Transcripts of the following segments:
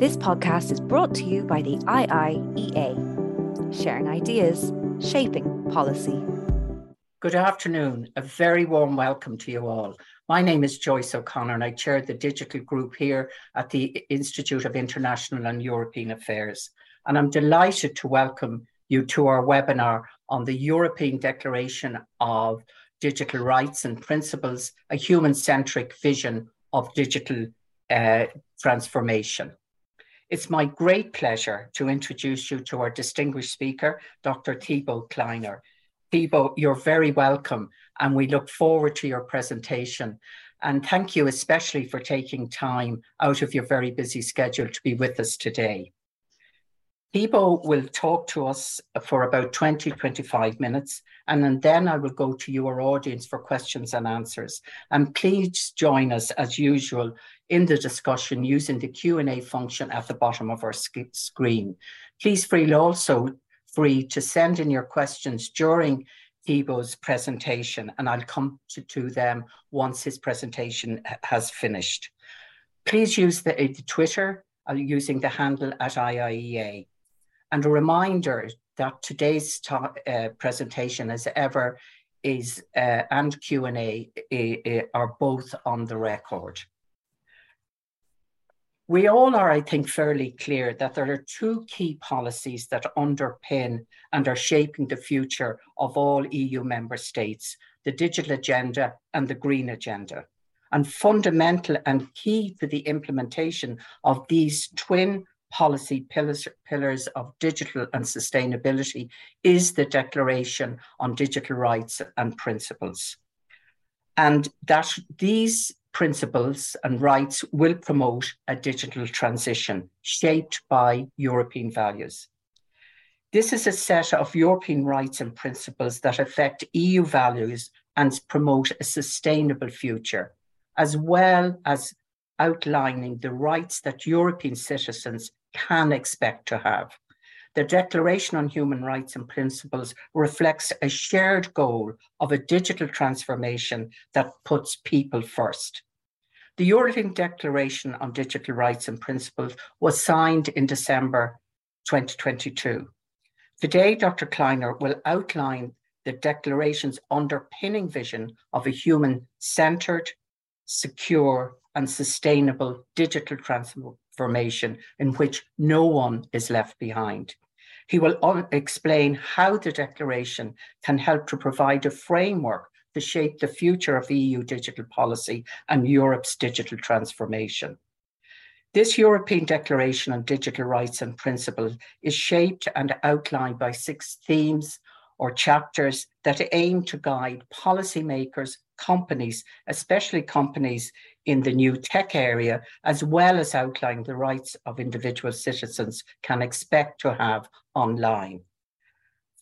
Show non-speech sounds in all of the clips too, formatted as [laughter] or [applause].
This podcast is brought to you by the IIEA, sharing ideas, shaping policy. Good afternoon. A very warm welcome to you all. My name is Joyce O'Connor and I chair the digital group here at the Institute of International and European Affairs. And I'm delighted to welcome you to our webinar on the European Declaration of Digital Rights and Principles, a human-centric vision of digital uh, transformation. It's my great pleasure to introduce you to our distinguished speaker, Dr. Thibaut Kleiner. Thibaut, you're very welcome, and we look forward to your presentation. And thank you especially for taking time out of your very busy schedule to be with us today. Thibaut will talk to us for about 20, 25 minutes, and then I will go to your audience for questions and answers. And please join us as usual in the discussion using the Q&A function at the bottom of our sc screen. Please feel also free to send in your questions during Thibaut's presentation, and I'll come to, to them once his presentation has finished. Please use the, the Twitter uh, using the handle at IIEA. And a reminder that today's uh, presentation, as ever, is uh, and Q&A are both on the record. We all are, I think, fairly clear that there are two key policies that underpin and are shaping the future of all EU member states, the digital agenda and the green agenda. And fundamental and key to the implementation of these twin policy pillars, pillars of digital and sustainability is the Declaration on Digital Rights and Principles. And that these principles and rights will promote a digital transition shaped by European values. This is a set of European rights and principles that affect EU values and promote a sustainable future, as well as outlining the rights that European citizens can expect to have. The Declaration on Human Rights and Principles reflects a shared goal of a digital transformation that puts people first. The European Declaration on Digital Rights and Principles was signed in December 2022. Today, Dr. Kleiner will outline the Declaration's underpinning vision of a human centered, secure, and sustainable digital transformation in which no one is left behind. He will explain how the declaration can help to provide a framework to shape the future of EU digital policy and Europe's digital transformation. This European Declaration on Digital Rights and Principles is shaped and outlined by six themes or chapters that aim to guide policymakers, companies, especially companies in the new tech area, as well as outlining the rights of individual citizens can expect to have online.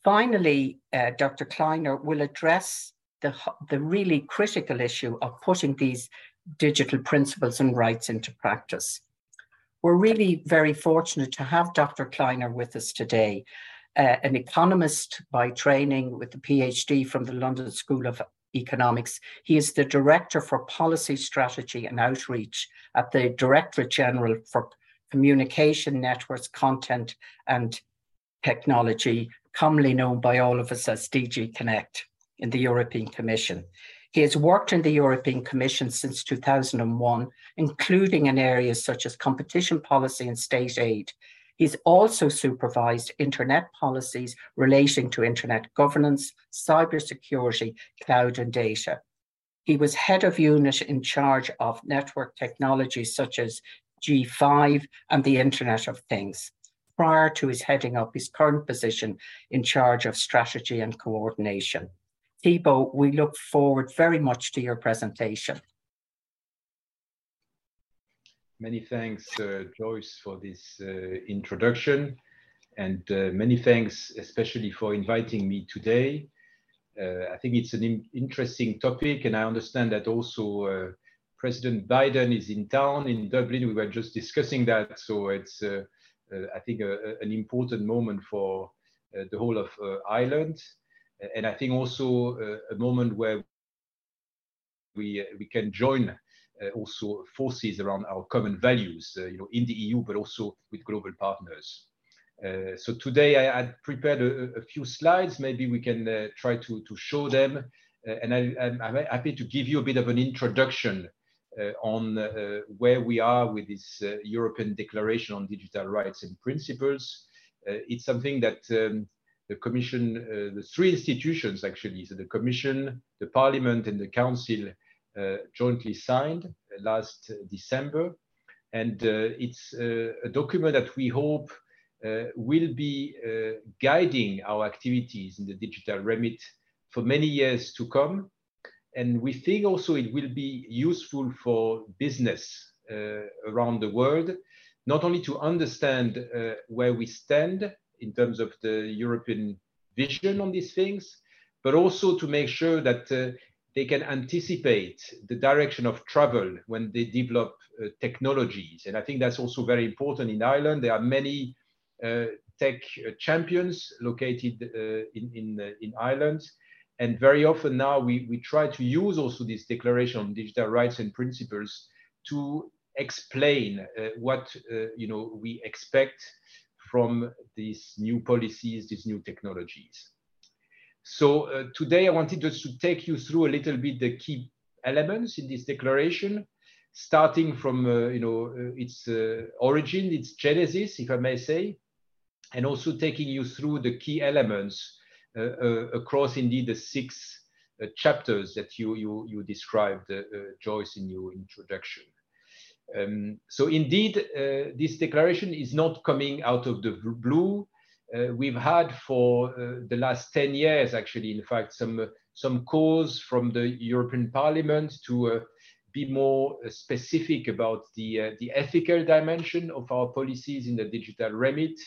Finally, uh, Dr. Kleiner will address the, the really critical issue of putting these digital principles and rights into practice. We're really very fortunate to have Dr. Kleiner with us today, uh, an economist by training with a PhD from the London School of Economics. He is the Director for Policy Strategy and Outreach at the Directorate General for Communication Networks, Content and Technology, commonly known by all of us as DG Connect in the European Commission. He has worked in the European Commission since 2001, including in areas such as competition policy and state aid. He's also supervised internet policies relating to internet governance, cybersecurity, cloud, and data. He was head of unit in charge of network technologies such as G5 and the Internet of Things, prior to his heading up his current position in charge of strategy and coordination. Thibaut, we look forward very much to your presentation. Many thanks, uh, Joyce, for this uh, introduction. And uh, many thanks, especially for inviting me today. Uh, I think it's an in interesting topic, and I understand that also uh, President Biden is in town in Dublin. We were just discussing that, so it's, uh, I think, a, an important moment for the whole of Ireland and I think also uh, a moment where we uh, we can join uh, also forces around our common values, uh, you know, in the EU, but also with global partners. Uh, so today I had prepared a, a, few slides. Maybe we can uh, try to, to show them. Uh, and I, am happy to give you a bit of an introduction uh, on where we are with this European Declaration on Digital Rights and Principles. it's something that um, the Commission, the three institutions actually, so the Commission, the Parliament, and the Council jointly signed last December. And it's a document that we hope uh, will be uh, guiding our activities in the digital remit for many years to come. And we think also it will be useful for business uh, around the world, not only to understand where we stand in terms of the European vision on these things, but also to make sure that uh, they can anticipate the direction of travel when they develop uh, technologies. And I think that's also very important in Ireland. There are many uh, tech champions located uh, in, in, in Ireland. And very often now we, we try to use also this declaration on digital rights and principles to explain uh, what you know we expect from these new policies, these new technologies. So uh, today I wanted just to take you through a little bit the key elements in this declaration, starting from uh, you know uh, its origin, its genesis, if I may say, and also taking you through the key elements uh, uh, across indeed the six uh, chapters that you, you, you described, Joyce, in your introduction. Um, so indeed, uh, this declaration is not coming out of the blue. Uh, we've had for uh, the last 10 years, actually, in fact, some, some calls from the European Parliament to be more specific about the, the ethical dimension of our policies in the digital remit,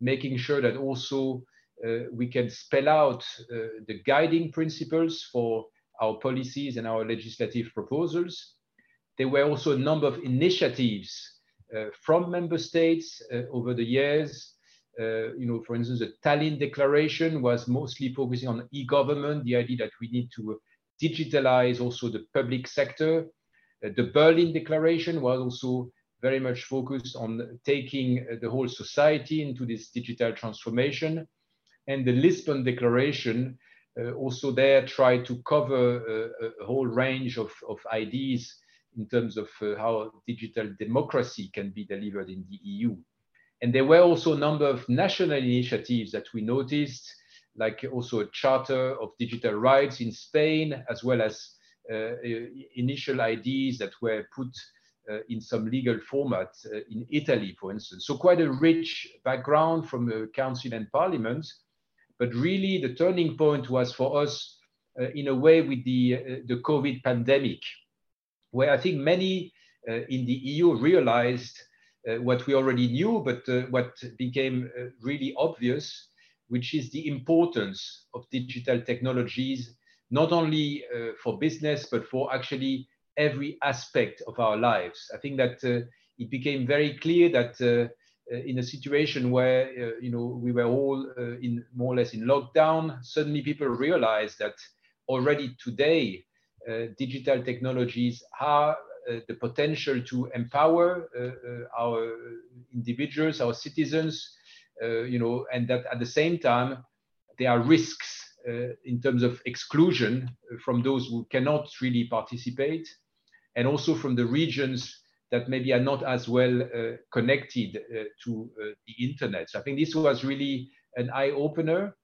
making sure that also uh, we can spell out uh, the guiding principles for our policies and our legislative proposals. There were also a number of initiatives uh, from member states uh, over the years. Uh, you know, for instance, the Tallinn Declaration was mostly focusing on e-government, the idea that we need to digitalize also the public sector. Uh, the Berlin Declaration was also very much focused on taking uh, the whole society into this digital transformation. And the Lisbon Declaration uh, also there tried to cover uh, a whole range of, of ideas in terms of how digital democracy can be delivered in the EU. And there were also a number of national initiatives that we noticed, like also a charter of digital rights in Spain, as well as uh, initial ideas that were put uh, in some legal format uh, in Italy, for instance. So quite a rich background from the council and parliament. But really the turning point was for us uh, in a way with the, the COVID pandemic, where I think many in the EU realized uh, what we already knew, but uh, what became uh, really obvious, which is the importance of digital technologies, not only for business, but for actually every aspect of our lives. I think that uh, it became very clear that uh, uh in a situation where uh, you know we were all uh, in more or less in lockdown, suddenly people realized that already today digital technologies have the potential to empower our individuals, our citizens, you know, and that at the same time there are risks uh, in terms of exclusion from those who cannot really participate and also from the regions that maybe are not as well uh, connected uh, to uh, the internet. So I think this was really an eye opener.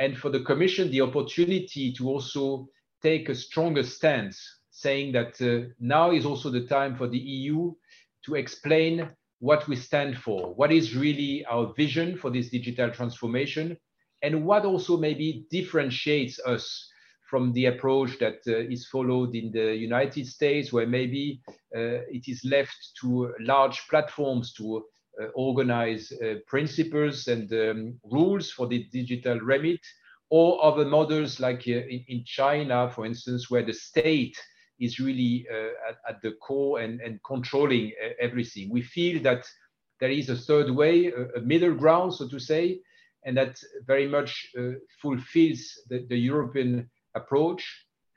And for the Commission, the opportunity to also take a stronger stance, saying that uh, now is also the time for the EU to explain what we stand for, what is really our vision for this digital transformation, and what also maybe differentiates us from the approach that uh, is followed in the United States, where maybe uh, it is left to large platforms to uh, organize principles and um, rules for the digital remit, or other models like in, in, China, for instance, where the state is really at, at, the core and, and controlling everything. We feel that there is a third way, a, a middle ground, so to say, and that very much uh, fulfills the, the, European approach.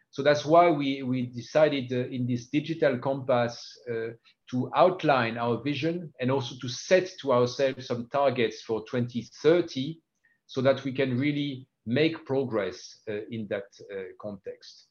So that's why we, we decided uh, in this digital compass uh, to outline our vision and also to set to ourselves some targets for 2030 so that we can really make progress uh, in that uh, context.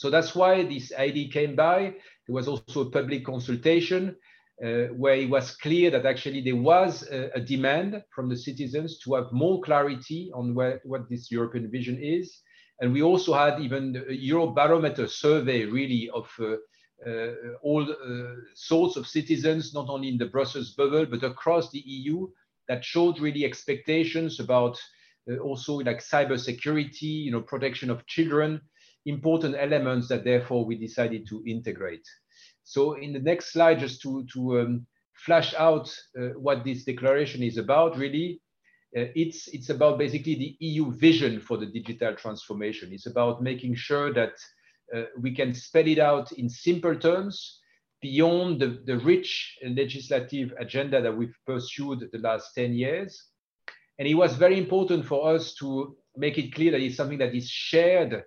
So that's why this idea came by. There was also a public consultation uh, where it was clear that actually there was a, a, demand from the citizens to have more clarity on where, what this European vision is. And we also had even a Eurobarometer survey really of uh, uh, all uh, sorts of citizens, not only in the Brussels bubble, but across the EU that showed really expectations about uh, also like cybersecurity, you know, protection of children, important elements that therefore we decided to integrate. So in the next slide, just to, to um, flash out uh, what this declaration is about, really, uh, it's, it's about basically the EU vision for the digital transformation. It's about making sure that uh, we can spell it out in simple terms beyond the, the rich legislative agenda that we've pursued the last 10 years. And it was very important for us to make it clear that it's something that is shared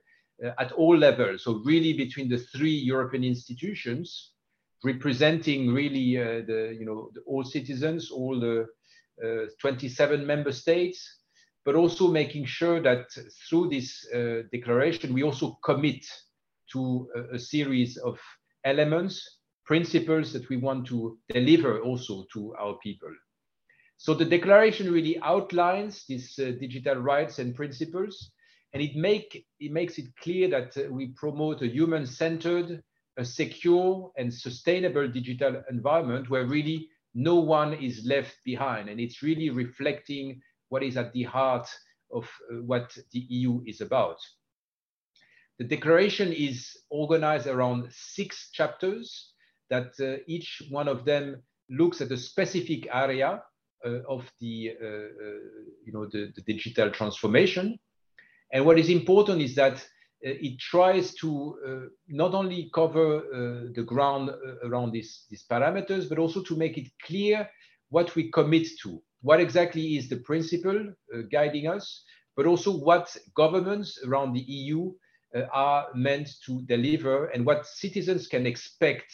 at all levels. So really between the three European institutions, representing really uh, the you know the, all citizens, all the uh, 27 member states, but also making sure that through this uh, declaration we also commit to a, a, series of elements, principles that we want to deliver also to our people. So the declaration really outlines these uh, digital rights and principles, and it make it makes it clear that uh, we promote a human-centered a secure and sustainable digital environment where really no one is left behind. And it's really reflecting what is at the heart of uh, what the EU is about. The declaration is organized around six chapters that uh, each one of them looks at a specific area uh, of the, uh, uh, you know, the, the digital transformation. And what is important is that uh, it tries to uh, not only cover uh, the ground around these, these parameters, but also to make it clear what we commit to. What exactly is the principle guiding us, but also what governments around the EU are meant to deliver and what citizens can expect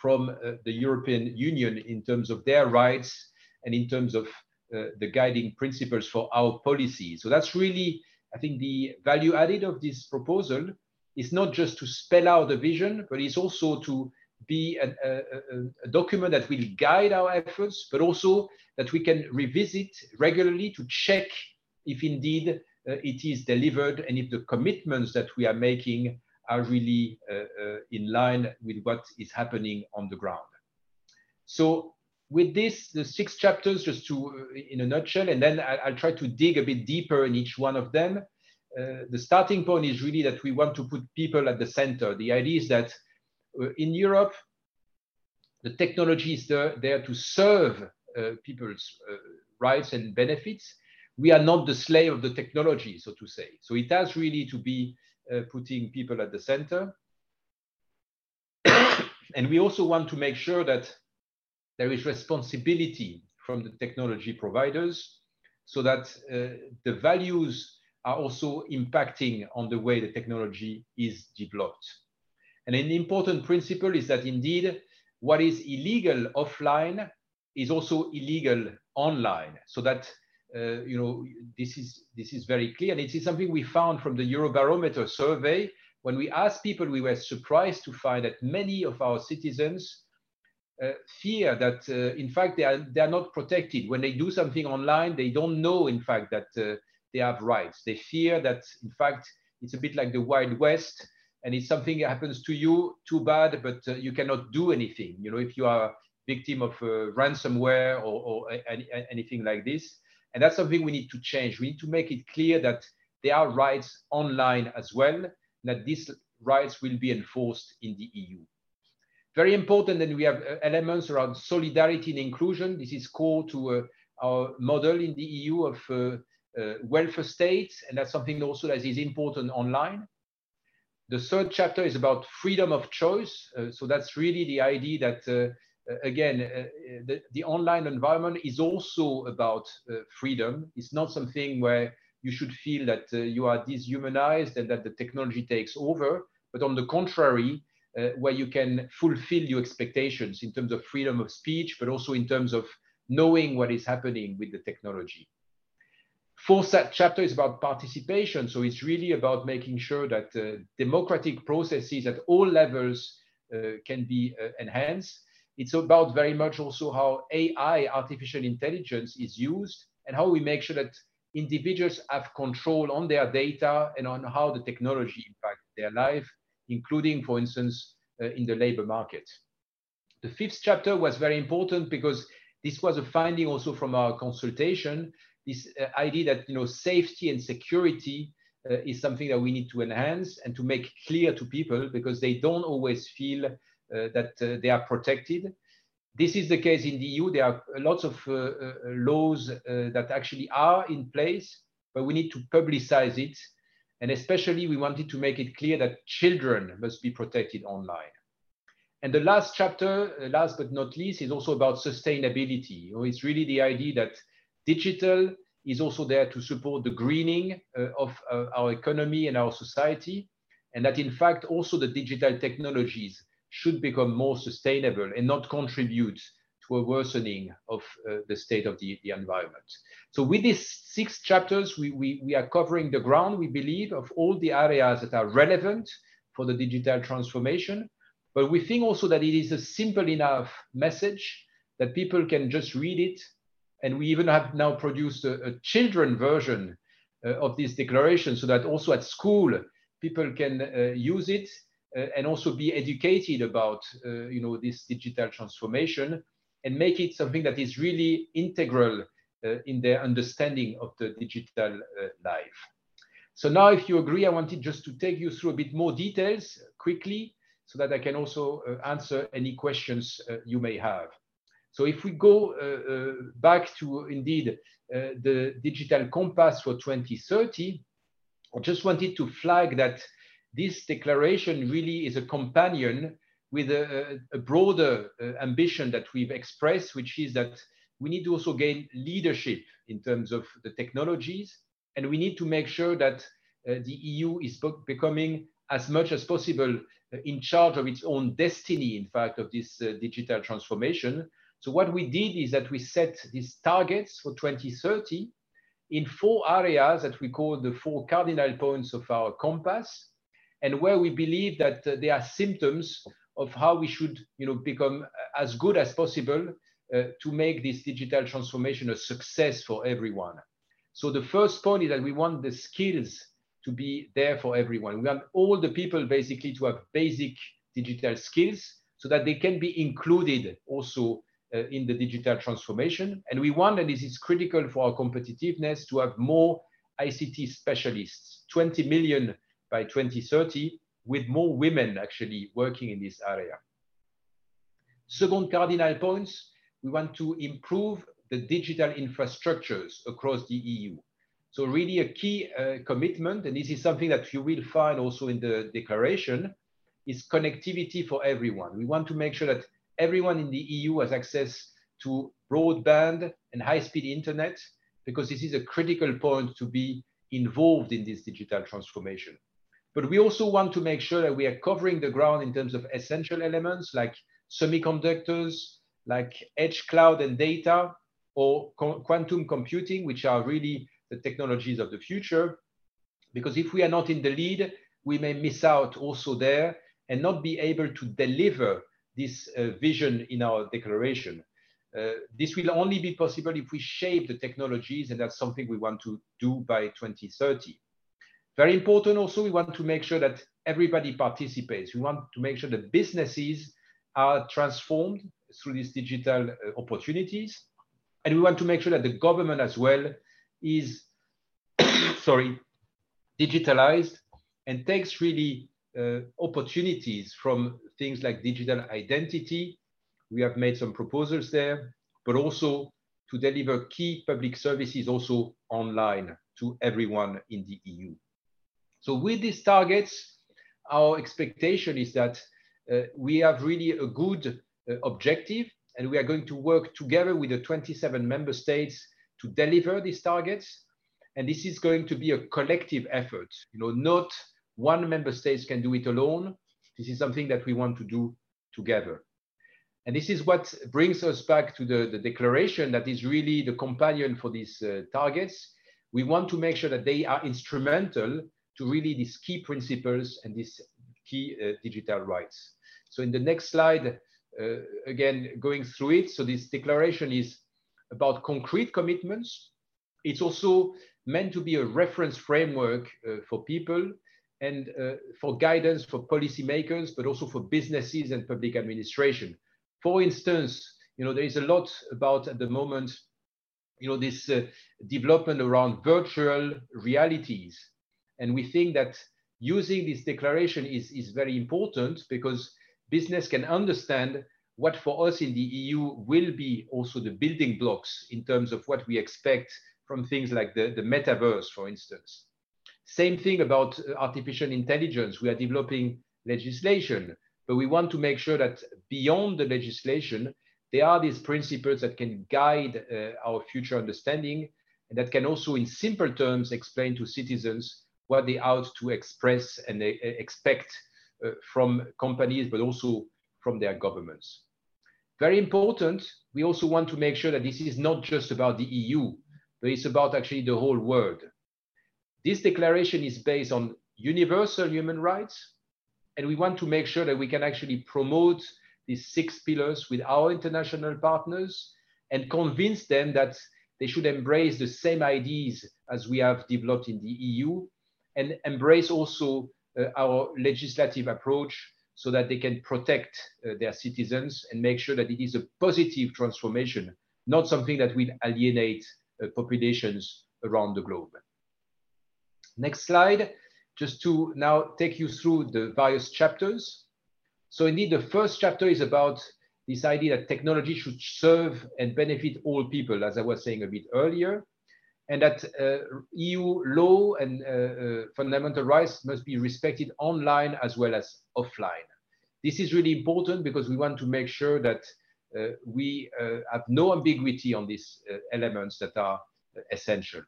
from uh, the European Union in terms of their rights and in terms of uh, the guiding principles for our policy. So that's really I think the value added of this proposal is not just to spell out the vision, but it's also to be a, a, a, document that will guide our efforts, but also that we can revisit regularly to check if indeed uh, it is delivered and if the commitments that we are making are really uh, uh, in line with what is happening on the ground. So with this, the six chapters, just to uh, in a nutshell, and then I, will try to dig a bit deeper in each one of them. Uh, the starting point is really that we want to put people at the center. The idea is that uh, in Europe, the technology is there, there to serve uh, people's uh, rights and benefits. We are not the slave of the technology, so to say. So it has really to be uh, putting people at the center. [coughs] and we also want to make sure that there is responsibility from the technology providers so that uh, the values are also impacting on the way the technology is developed. And an important principle is that indeed, what is illegal offline is also illegal online. So that uh, you know this is this is very clear, and it is something we found from the Eurobarometer survey. When we asked people, we were surprised to find that many of our citizens uh, fear that, uh, in fact, they are, they are not protected. When they do something online, they don't know, in fact, that uh, they have rights. They fear that, in fact, it's a bit like the Wild West, and it's something happens to you, too bad, but uh, you cannot do anything. You know, if you are victim of uh, ransomware or, or any, anything like this, and that's something we need to change. We need to make it clear that there are rights online as well, that these rights will be enforced in the EU. Very important that we have uh, elements around solidarity and inclusion. This is core to uh, our model in the EU of uh, welfare states, and that's something also that is important online. The third chapter is about freedom of choice. so that's really the idea that again, uh, the, the, online environment is also about uh, freedom. It's not something where you should feel that uh, you are dehumanized and that the technology takes over, but on the contrary, uh, where you can fulfill your expectations in terms of freedom of speech, but also in terms of knowing what is happening with the technology. Fourth chapter is about participation. So it's really about making sure that uh, democratic processes at all levels uh, can be uh, enhanced. It's about very much also how AI, artificial intelligence, is used and how we make sure that individuals have control on their data and on how the technology impacts their life, including, for instance, uh, in the labor market. The fifth chapter was very important because this was a finding also from our consultation this uh, idea that you know safety and security uh, is something that we need to enhance and to make clear to people because they don't always feel uh, that uh, they are protected. This is the case in the EU. There are lots of uh, laws that actually are in place, but we need to publicize it. And especially, we wanted to make it clear that children must be protected online. And the last chapter, last but not least, is also about sustainability. It's really the idea that Digital is also there to support the greening uh, of uh, our economy and our society, and that in fact also the digital technologies should become more sustainable and not contribute to a worsening of uh, the state of the, the, environment. So with these six chapters, we, we, we are covering the ground, we believe, of all the areas that are relevant for the digital transformation. But we think also that it is a simple enough message that people can just read it and we even have now produced a, a children version uh, of this declaration so that also at school people can uh, use it uh, and also be educated about uh, you know this digital transformation and make it something that is really integral uh, in their understanding of the digital uh, life. So now, if you agree, I wanted just to take you through a bit more details quickly so that I can also answer any questions you may have. So if we go uh, uh, back to indeed uh, the digital compass for 2030, I just wanted to flag that this declaration really is a companion with a, a broader uh, ambition that we've expressed, which is that we need to also gain leadership in terms of the technologies, and we need to make sure that uh, the EU is becoming as much as possible uh, in charge of its own destiny, in fact, of this digital transformation, so what we did is that we set these targets for 2030 in four areas that we call the four cardinal points of our compass, and where we believe that uh, there are symptoms of how we should you know, become as good as possible uh, to make this digital transformation a success for everyone. So the first point is that we want the skills to be there for everyone. We want all the people basically to have basic digital skills so that they can be included also uh, in the digital transformation. And we want, and this is critical for our competitiveness, to have more ICT specialists, 20 million by 2030, with more women actually working in this area. Second cardinal points, we want to improve the digital infrastructures across the EU. So really a key uh, commitment, and this is something that you will find also in the declaration, is connectivity for everyone. We want to make sure that everyone in the EU has access to broadband and high-speed internet because this is a critical point to be involved in this digital transformation. But we also want to make sure that we are covering the ground in terms of essential elements like semiconductors, like edge cloud and data, or quantum computing, which are really the technologies of the future. Because if we are not in the lead, we may miss out also there and not be able to deliver this uh, vision in our declaration. Uh, this will only be possible if we shape the technologies, and that's something we want to do by 2030. Very important also, we want to make sure that everybody participates. We want to make sure that businesses are transformed through these digital uh, opportunities. And we want to make sure that the government as well is, [coughs] sorry, digitalized and takes really uh, opportunities from things like digital identity. We have made some proposals there, but also to deliver key public services also online to everyone in the EU. So with these targets, our expectation is that uh, we have really a good uh, objective and we are going to work together with the 27 member states to deliver these targets. And this is going to be a collective effort, you know, not one member state can do it alone. This is something that we want to do together. And this is what brings us back to the, the declaration that is really the companion for these uh, targets. We want to make sure that they are instrumental to really these key principles and these key uh, digital rights. So in the next slide, uh, again, going through it. So this declaration is about concrete commitments. It's also meant to be a reference framework uh, for people and uh, for guidance for policymakers, but also for businesses and public administration. For instance, you know, there is a lot about at the moment, you know, this uh, development around virtual realities. And we think that using this declaration is, is very important because business can understand what for us in the EU will be also the building blocks in terms of what we expect from things like the, the metaverse, for instance. Same thing about uh, artificial intelligence. We are developing legislation, but we want to make sure that beyond the legislation, there are these principles that can guide uh, our future understanding and that can also, in simple terms, explain to citizens what they ought to express and uh, expect uh, from companies, but also from their governments. Very important, we also want to make sure that this is not just about the EU, but it's about actually the whole world. This declaration is based on universal human rights, and we want to make sure that we can actually promote these six pillars with our international partners and convince them that they should embrace the same ideas as we have developed in the EU and embrace also uh, our legislative approach so that they can protect uh, their citizens and make sure that it is a positive transformation, not something that will alienate uh, populations around the globe. Next slide, just to now take you through the various chapters. So indeed, the first chapter is about this idea that technology should serve and benefit all people, as I was saying a bit earlier, and that uh, EU law and uh, uh, fundamental rights must be respected online as well as offline. This is really important because we want to make sure that we have no ambiguity on these elements that are essential.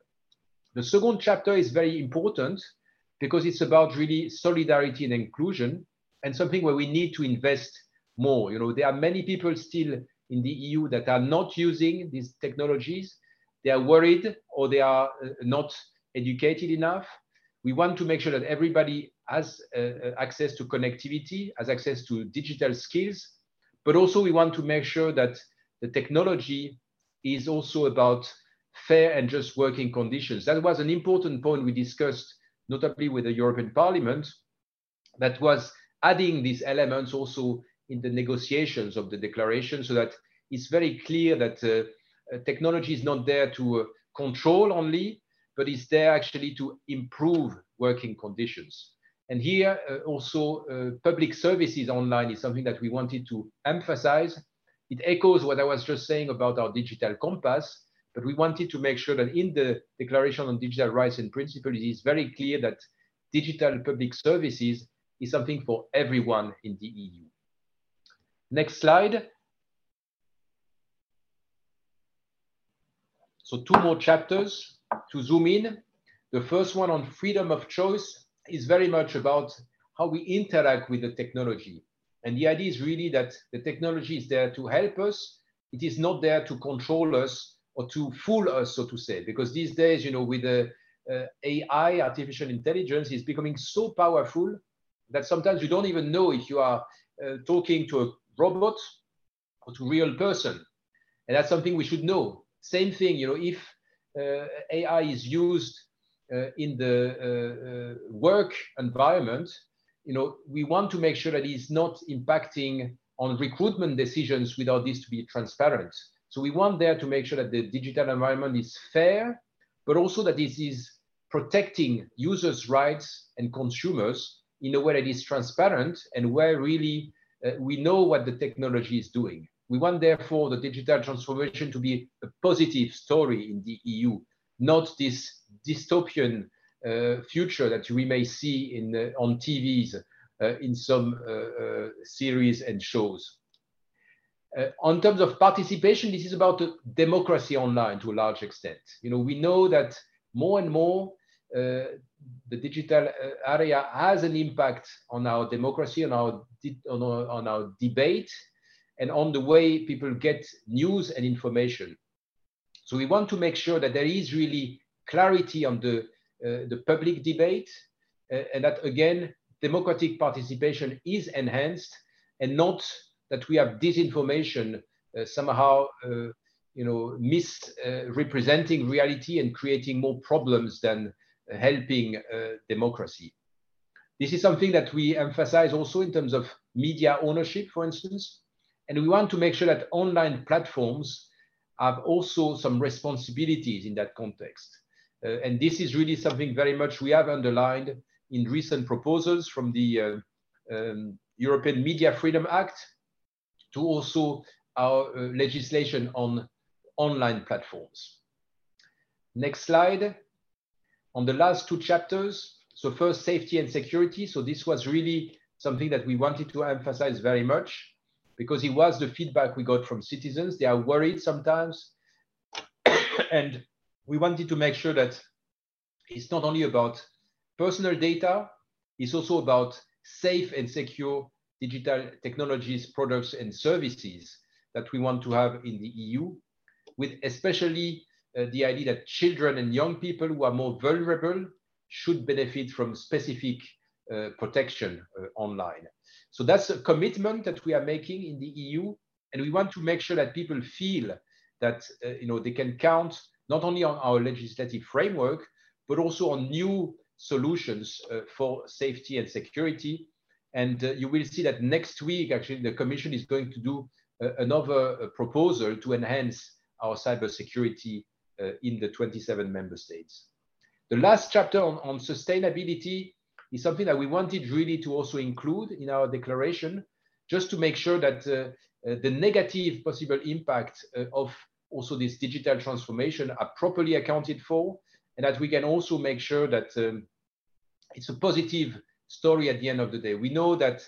The second chapter is very important because it's about really solidarity and inclusion and something where we need to invest more. You know, there are many people still in the EU that are not using these technologies. They are worried or they are uh, not educated enough. We want to make sure that everybody has uh, uh access to connectivity, has access to digital skills, but also we want to make sure that the technology is also about fair and just working conditions. That was an important point we discussed, notably with the European Parliament, that was adding these elements also in the negotiations of the declaration so that it's very clear that uh, technology is not there to uh, control only, but is there actually to improve working conditions. And here uh, also uh, public services online is something that we wanted to emphasize. It echoes what I was just saying about our digital compass, but we wanted to make sure that in the Declaration on Digital Rights and Principles, it is very clear that digital public services is something for everyone in the EU. Next slide. So two more chapters to zoom in. The first one on freedom of choice is very much about how we interact with the technology. And the idea is really that the technology is there to help us. It is not there to control us or to fool us, so to say, because these days, you know, with the uh, AI, artificial intelligence, is becoming so powerful that sometimes you don't even know if you are uh, talking to a robot or to a real person. And that's something we should know. Same thing, you know, if uh, AI is used uh, in the uh, uh, work environment, you know, we want to make sure that it's not impacting on recruitment decisions without this to be transparent. So we want there to make sure that the digital environment is fair, but also that it is protecting users' rights and consumers in a way that is transparent and where really uh, we know what the technology is doing. We want, therefore, the digital transformation to be a positive story in the EU, not this dystopian uh, future that we may see in, uh, on TVs uh, in some uh, uh, series and shows. Uh, on terms of participation, this is about democracy online to a large extent. You know, we know that more and more the digital area has an impact on our democracy, on our, on our, on our debate, and on the way people get news and information. So we want to make sure that there is really clarity on the, uh, the public debate uh, and that again, democratic participation is enhanced and not that we have disinformation uh, somehow uh, you know, misrepresenting reality and creating more problems than helping democracy. This is something that we emphasize also in terms of media ownership, for instance. And we want to make sure that online platforms have also some responsibilities in that context. Uh, and this is really something very much we have underlined in recent proposals from the uh, um, European Media Freedom Act to also our uh, legislation on online platforms. Next slide. On the last two chapters, so first safety and security. So this was really something that we wanted to emphasize very much because it was the feedback we got from citizens. They are worried sometimes. [coughs] and we wanted to make sure that it's not only about personal data, it's also about safe and secure digital technologies, products, and services that we want to have in the EU, with especially uh, the idea that children and young people who are more vulnerable should benefit from specific protection uh, online. So that's a commitment that we are making in the EU, and we want to make sure that people feel that uh, you know they can count not only on our legislative framework, but also on new solutions uh, for safety and security. And uh, you will see that next week, actually, the Commission is going to do uh, another proposal to enhance our cybersecurity in the 27 member states. The last chapter on, on sustainability is something that we wanted really to also include in our declaration, just to make sure that uh, uh, the negative possible impact uh, of also this digital transformation are properly accounted for, and that we can also make sure that um, it's a positive story at the end of the day. We know that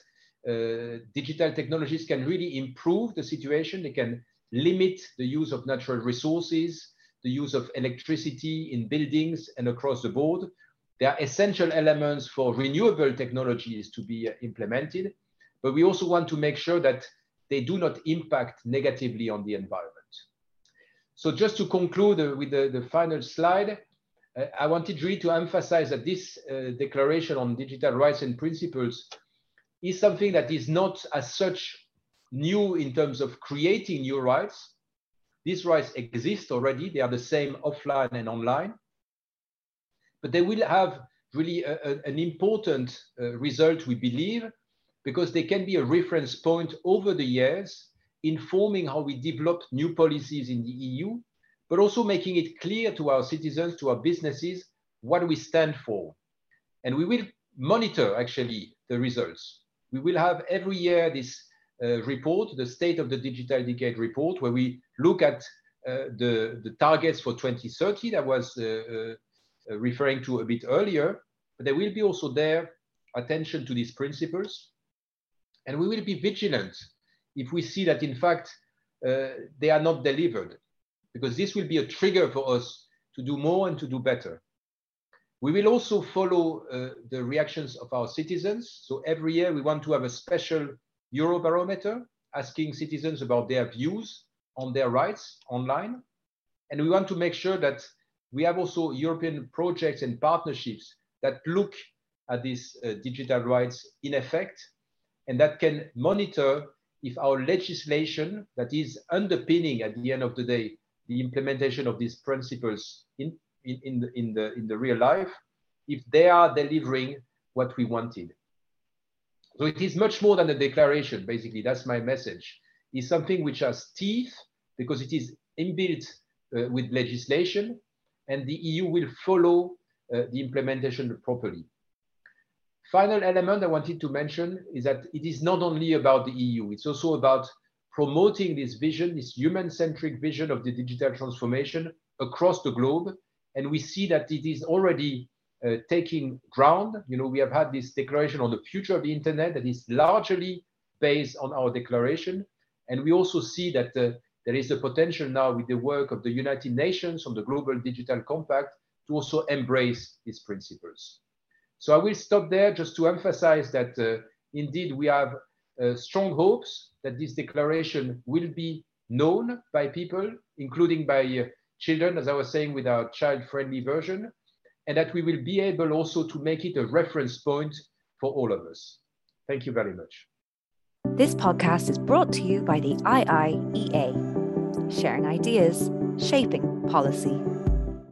uh, digital technologies can really improve the situation. They can limit the use of natural resources, the use of electricity in buildings and across the board. There are essential elements for renewable technologies to be uh, implemented, but we also want to make sure that they do not impact negatively on the environment. So just to conclude uh, with the, the final slide, uh, I wanted really to emphasize that this uh, declaration on digital rights and principles is something that is not as such new in terms of creating new rights. These rights exist already. They are the same offline and online but they will have really a, a, an important uh, result, we believe, because they can be a reference point over the years, informing how we develop new policies in the EU, but also making it clear to our citizens, to our businesses, what we stand for. And we will monitor actually the results. We will have every year this uh, report, the State of the Digital Decade report, where we look at uh, the, the targets for 2030 that was uh, uh referring to a bit earlier, but there will be also there attention to these principles. And we will be vigilant if we see that in fact uh, they are not delivered, because this will be a trigger for us to do more and to do better. We will also follow uh, the reactions of our citizens. So every year we want to have a special Eurobarometer asking citizens about their views on their rights online. And we want to make sure that we have also European projects and partnerships that look at these uh, digital rights in effect and that can monitor if our legislation that is underpinning at the end of the day the implementation of these principles in, in, in, the, in, the, in the real life, if they are delivering what we wanted. So it is much more than a declaration, basically, that's my message. It's something which has teeth because it is inbuilt uh, with legislation and the EU will follow uh, the implementation properly. Final element I wanted to mention is that it is not only about the EU, it's also about promoting this vision, this human-centric vision of the digital transformation across the globe. And we see that it is already uh, taking ground. You know, we have had this declaration on the future of the internet that is largely based on our declaration. And we also see that uh, there is the potential now with the work of the United Nations on the Global Digital Compact to also embrace these principles. So I will stop there just to emphasize that uh, indeed we have uh, strong hopes that this declaration will be known by people, including by uh, children, as I was saying, with our child-friendly version, and that we will be able also to make it a reference point for all of us. Thank you very much. This podcast is brought to you by the IIEA, sharing ideas, shaping policy.